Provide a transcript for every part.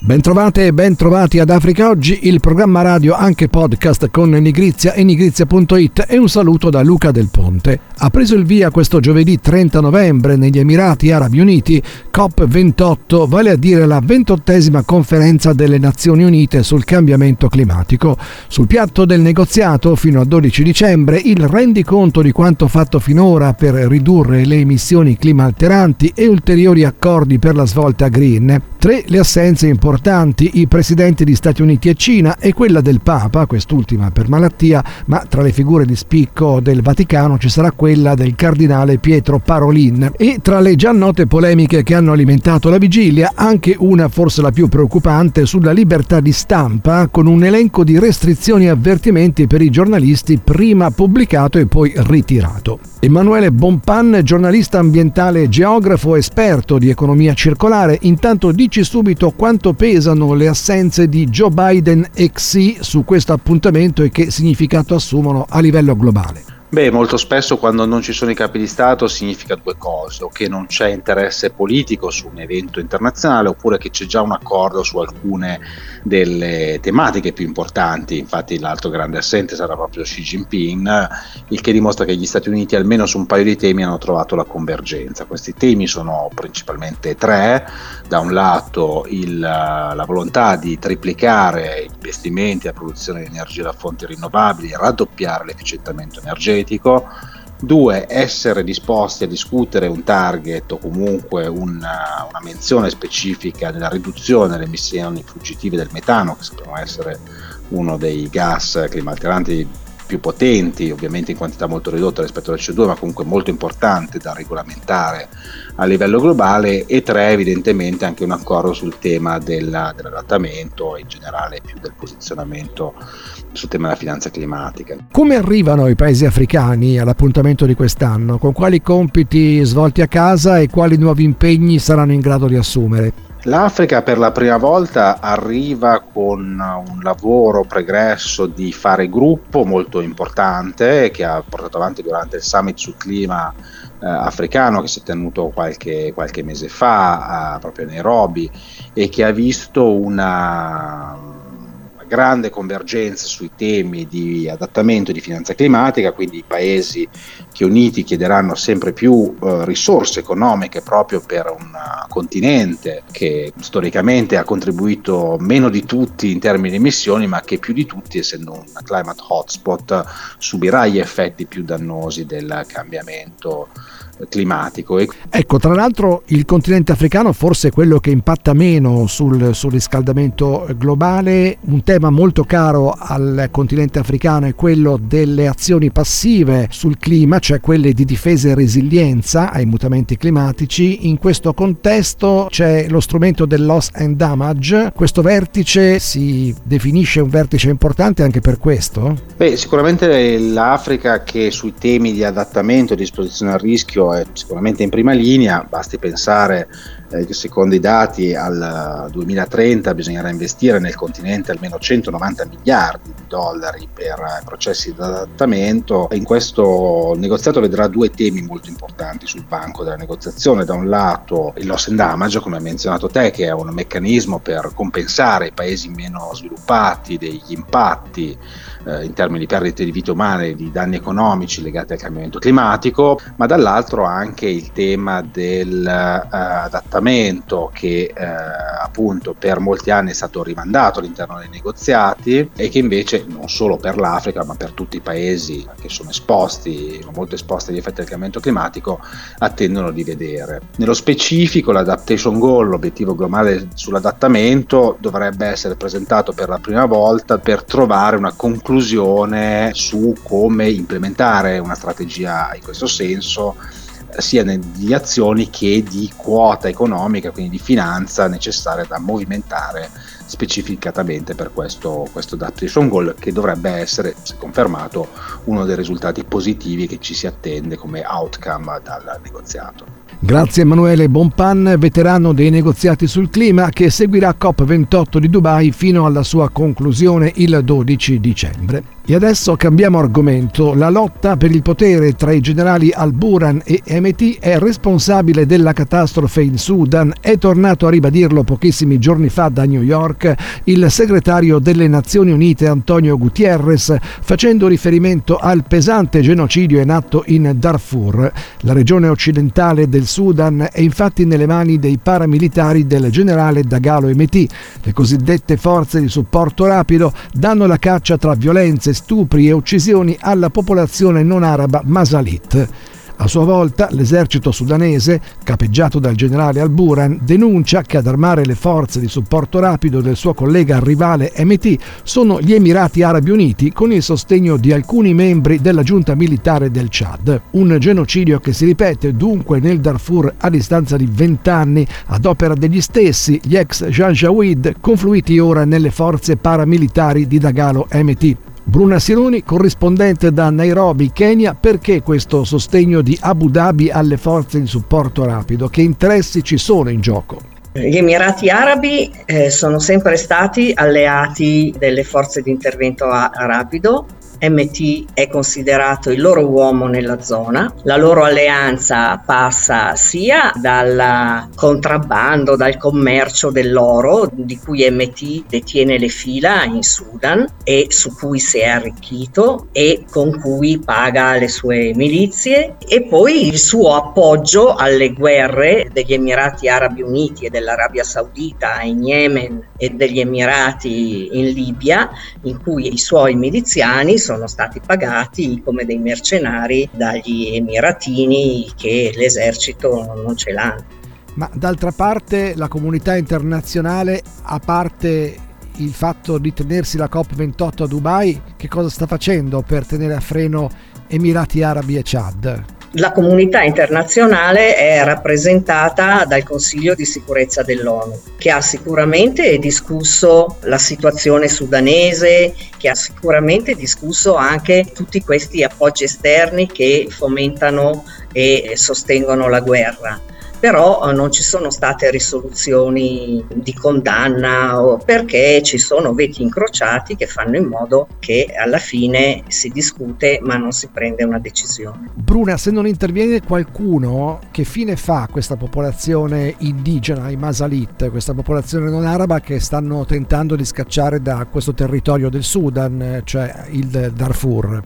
Bentrovate e bentrovati ad Africa Oggi, il programma radio anche podcast con Nigrizia e nigrizia.it e un saluto da Luca Del Ponte. Ha preso il via questo giovedì 30 novembre negli Emirati Arabi Uniti COP28, vale a dire la ventottesima conferenza delle Nazioni Unite sul cambiamento climatico. Sul piatto del negoziato fino al 12 dicembre il rendiconto di quanto fatto finora per ridurre le emissioni climalteranti e ulteriori accordi per la svolta green. Tre le assenze importanti importanti i presidenti di Stati Uniti e Cina e quella del Papa, quest'ultima per malattia, ma tra le figure di spicco del Vaticano ci sarà quella del cardinale Pietro Parolin. E tra le già note polemiche che hanno alimentato la vigilia, anche una forse la più preoccupante sulla libertà di stampa, con un elenco di restrizioni e avvertimenti per i giornalisti prima pubblicato e poi ritirato. Emanuele Bonpan, giornalista ambientale e geografo esperto di economia circolare, intanto dici subito quanto pesano le assenze di Joe Biden e Xi su questo appuntamento e che significato assumono a livello globale. Beh, molto spesso quando non ci sono i capi di Stato significa due cose, o che non c'è interesse politico su un evento internazionale, oppure che c'è già un accordo su alcune delle tematiche più importanti. Infatti l'altro grande assente sarà proprio Xi Jinping, il che dimostra che gli Stati Uniti almeno su un paio di temi hanno trovato la convergenza. Questi temi sono principalmente tre, da un lato il, la volontà di triplicare gli investimenti alla produzione di energia da fonti rinnovabili, raddoppiare l'efficientamento energetico, energetico, due, essere disposti a discutere un target o comunque una, una menzione specifica della riduzione delle emissioni fuggitive del metano, che sappiamo essere uno dei gas climalteranti più potenti, ovviamente in quantità molto ridotta rispetto al CO2, ma comunque molto importante da regolamentare a livello globale, e tre, evidentemente anche un accordo sul tema della, dell'adattamento e in generale più del posizionamento sul tema della finanza climatica. Come arrivano i paesi africani all'appuntamento di quest'anno? Con quali compiti svolti a casa e quali nuovi impegni saranno in grado di assumere? L'Africa per la prima volta arriva con un lavoro pregresso di fare gruppo molto importante che ha portato avanti durante il summit sul clima eh, africano che si è tenuto qualche, qualche mese fa eh, proprio a Nairobi e che ha visto una grande convergenza sui temi di adattamento e di finanza climatica, quindi i paesi che uniti chiederanno sempre più eh, risorse economiche proprio per un continente che storicamente ha contribuito meno di tutti in termini di emissioni, ma che più di tutti, essendo un climate hotspot, subirà gli effetti più dannosi del cambiamento climatico. Ecco, tra l'altro il continente africano forse è quello che impatta meno sul, sul, riscaldamento globale, un tema molto caro al continente africano è quello delle azioni passive sul clima, cioè quelle di difesa e resilienza ai mutamenti climatici. In questo contesto c'è lo strumento del loss and damage, questo vertice si definisce un vertice importante anche per questo? Beh, sicuramente l'Africa che sui temi di adattamento e di esposizione al rischio è sicuramente in prima linea, basti pensare eh, secondo i dati al 2030 bisognerà investire nel continente almeno 190 miliardi di dollari per processi di adattamento. In questo negoziato vedrà due temi molto importanti sul banco della negoziazione. Da un lato il loss and damage, come hai menzionato te, che è un meccanismo per compensare i paesi meno sviluppati degli impatti eh, in termini di perdite di vite umane di danni economici legati al cambiamento climatico, ma dall'altro anche il tema dell'adattamento eh, che eh, appunto per molti anni è stato rimandato all'interno dei negoziati e che invece non solo per l'Africa ma per tutti i paesi che sono esposti, molto esposti agli effetti del cambiamento climatico, attendono di vedere. Nello specifico l'adaptation goal, l'obiettivo globale sull'adattamento, dovrebbe essere presentato per la prima volta per trovare una conclusione su come implementare una strategia in questo senso sia di azioni che di quota economica, quindi di finanza necessaria da movimentare specificatamente per questo, questo adaptation goal che dovrebbe essere, se confermato, uno dei risultati positivi che ci si attende come outcome dal negoziato. Grazie Emanuele Bonpan, veterano dei negoziati sul clima che seguirà COP28 di Dubai fino alla sua conclusione il 12 dicembre. E adesso cambiamo argomento. La lotta per il potere tra i generali Al-Buran e MT è responsabile della catastrofe in Sudan. È tornato a ribadirlo pochissimi giorni fa da New York il segretario delle Nazioni Unite Antonio Gutierrez, facendo riferimento al pesante genocidio in atto in Darfur. La regione occidentale del Sudan è infatti nelle mani dei paramilitari del generale Dagalo MT. Le cosiddette forze di supporto rapido danno la caccia tra violenze stupri e uccisioni alla popolazione non araba Masalit. A sua volta l'esercito sudanese, capeggiato dal generale Al-Buran, denuncia che ad armare le forze di supporto rapido del suo collega rivale MT sono gli Emirati Arabi Uniti con il sostegno di alcuni membri della giunta militare del Chad. Un genocidio che si ripete dunque nel Darfur a distanza di vent'anni ad opera degli stessi, gli ex Janjaweed, confluiti ora nelle forze paramilitari di Dagalo MT. Bruna Sironi, corrispondente da Nairobi, Kenya, perché questo sostegno di Abu Dhabi alle forze di supporto rapido? Che interessi ci sono in gioco? Gli Emirati Arabi eh, sono sempre stati alleati delle forze di intervento a- rapido MT è considerato il loro uomo nella zona, la loro alleanza passa sia dal contrabbando, dal commercio dell'oro di cui MT detiene le fila in Sudan e su cui si è arricchito e con cui paga le sue milizie e poi il suo appoggio alle guerre degli Emirati Arabi Uniti e dell'Arabia Saudita in Yemen e degli Emirati in Libia in cui i suoi miliziani sono stati pagati come dei mercenari dagli emiratini che l'esercito non ce l'hanno. Ma d'altra parte la comunità internazionale, a parte il fatto di tenersi la COP28 a Dubai, che cosa sta facendo per tenere a freno Emirati Arabi e Chad? La comunità internazionale è rappresentata dal Consiglio di sicurezza dell'ONU, che ha sicuramente discusso la situazione sudanese, che ha sicuramente discusso anche tutti questi appoggi esterni che fomentano e sostengono la guerra però eh, non ci sono state risoluzioni di condanna perché ci sono veti incrociati che fanno in modo che alla fine si discute ma non si prende una decisione. Bruna, se non interviene qualcuno, che fine fa questa popolazione indigena, i Masalit, questa popolazione non araba che stanno tentando di scacciare da questo territorio del Sudan, cioè il Darfur?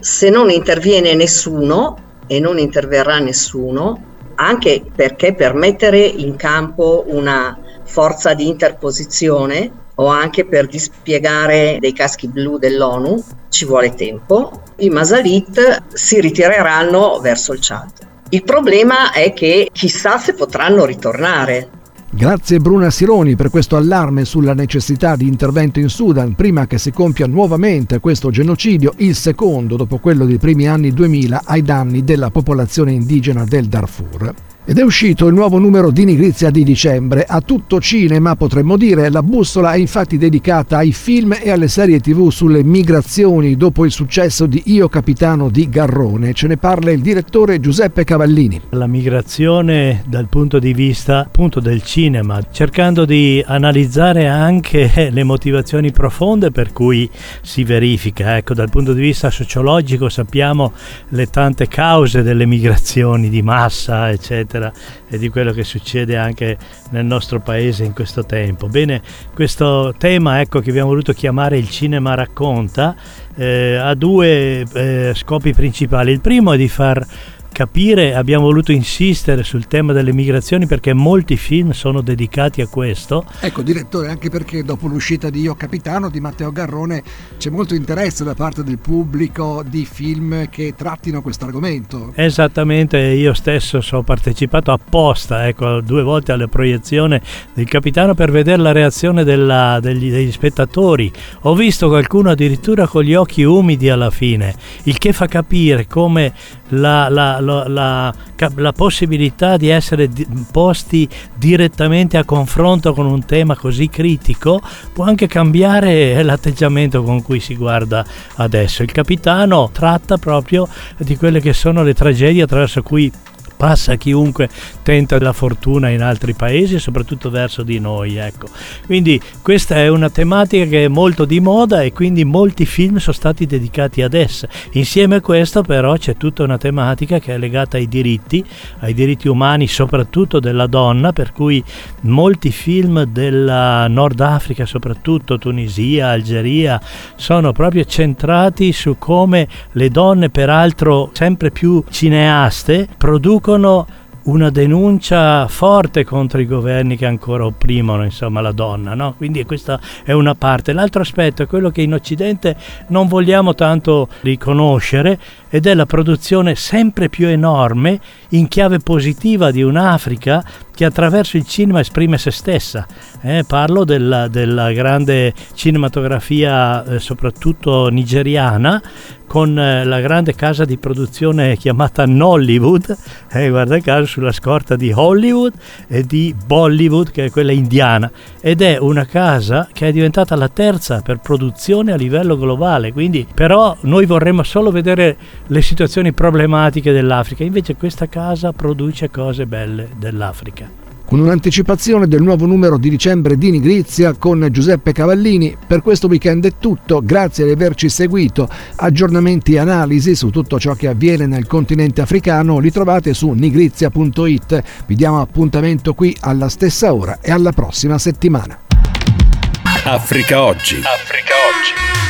Se non interviene nessuno e non interverrà nessuno, anche perché per mettere in campo una forza di interposizione o anche per dispiegare dei caschi blu dell'ONU ci vuole tempo. I Masalit si ritireranno verso il Chad. Il problema è che chissà se potranno ritornare Grazie Bruna Sironi per questo allarme sulla necessità di intervento in Sudan prima che si compia nuovamente questo genocidio, il secondo dopo quello dei primi anni 2000 ai danni della popolazione indigena del Darfur. Ed è uscito il nuovo numero di Nigrizia di dicembre. A tutto cinema, potremmo dire, la bussola è infatti dedicata ai film e alle serie tv sulle migrazioni dopo il successo di Io Capitano di Garrone. Ce ne parla il direttore Giuseppe Cavallini. La migrazione dal punto di vista appunto del cinema, cercando di analizzare anche le motivazioni profonde per cui si verifica. Ecco, dal punto di vista sociologico sappiamo le tante cause delle migrazioni di massa, eccetera eccetera, e di quello che succede anche nel nostro paese in questo tempo. Bene, questo tema ecco, che abbiamo voluto chiamare il cinema racconta eh, ha due eh, scopi principali. Il primo è di far capire, abbiamo voluto insistere sul tema delle migrazioni perché molti film sono dedicati a questo. Ecco, direttore, anche perché dopo l'uscita di Io Capitano di Matteo Garrone c'è molto interesse da parte del pubblico di film che trattino questo argomento. Esattamente, io stesso ho partecipato apposta, ecco, due volte alla proiezione del Capitano per vedere la reazione della, degli, degli spettatori. Ho visto qualcuno addirittura con gli occhi umidi alla fine, il che fa capire come la, la, la, la, possibilità di essere posti direttamente a confronto con un tema così critico può anche cambiare l'atteggiamento con cui si guarda adesso. Il capitano tratta proprio di quelle che sono le tragedie attraverso cui passa chiunque tenta la fortuna in altri paesi e soprattutto verso di noi. Ecco. Quindi questa è una tematica che è molto di moda e quindi molti film sono stati dedicati ad essa. Insieme a questo però c'è tutta una tematica che è legata ai diritti, ai diritti umani soprattutto della donna, per cui molti film della Nord Africa, soprattutto Tunisia, Algeria, sono proprio centrati su come le donne, peraltro sempre più cineaste, producono una denuncia forte contro i governi che ancora opprimono insomma, la donna. No? Quindi questa è una parte. L'altro aspetto è quello che in Occidente non vogliamo tanto riconoscere ed è la produzione sempre più enorme in chiave positiva di un'Africa che attraverso il cinema esprime se stessa. Eh, parlo della, della, grande cinematografia eh, soprattutto nigeriana con eh, la grande casa di produzione chiamata Nollywood, eh, guarda caso sulla scorta di Hollywood e di Bollywood che è quella indiana. Ed è una casa che è diventata la terza per produzione a livello globale, quindi però noi vorremmo solo vedere le situazioni problematiche dell'Africa, invece questa casa produce cose belle dell'Africa con un'anticipazione del nuovo numero di dicembre di Nigrizia con Giuseppe Cavallini. Per questo weekend è tutto, grazie di averci seguito. Aggiornamenti e analisi su tutto ciò che avviene nel continente africano li trovate su nigrizia.it. Vi diamo appuntamento qui alla stessa ora e alla prossima settimana. Africa Oggi. Africa Oggi.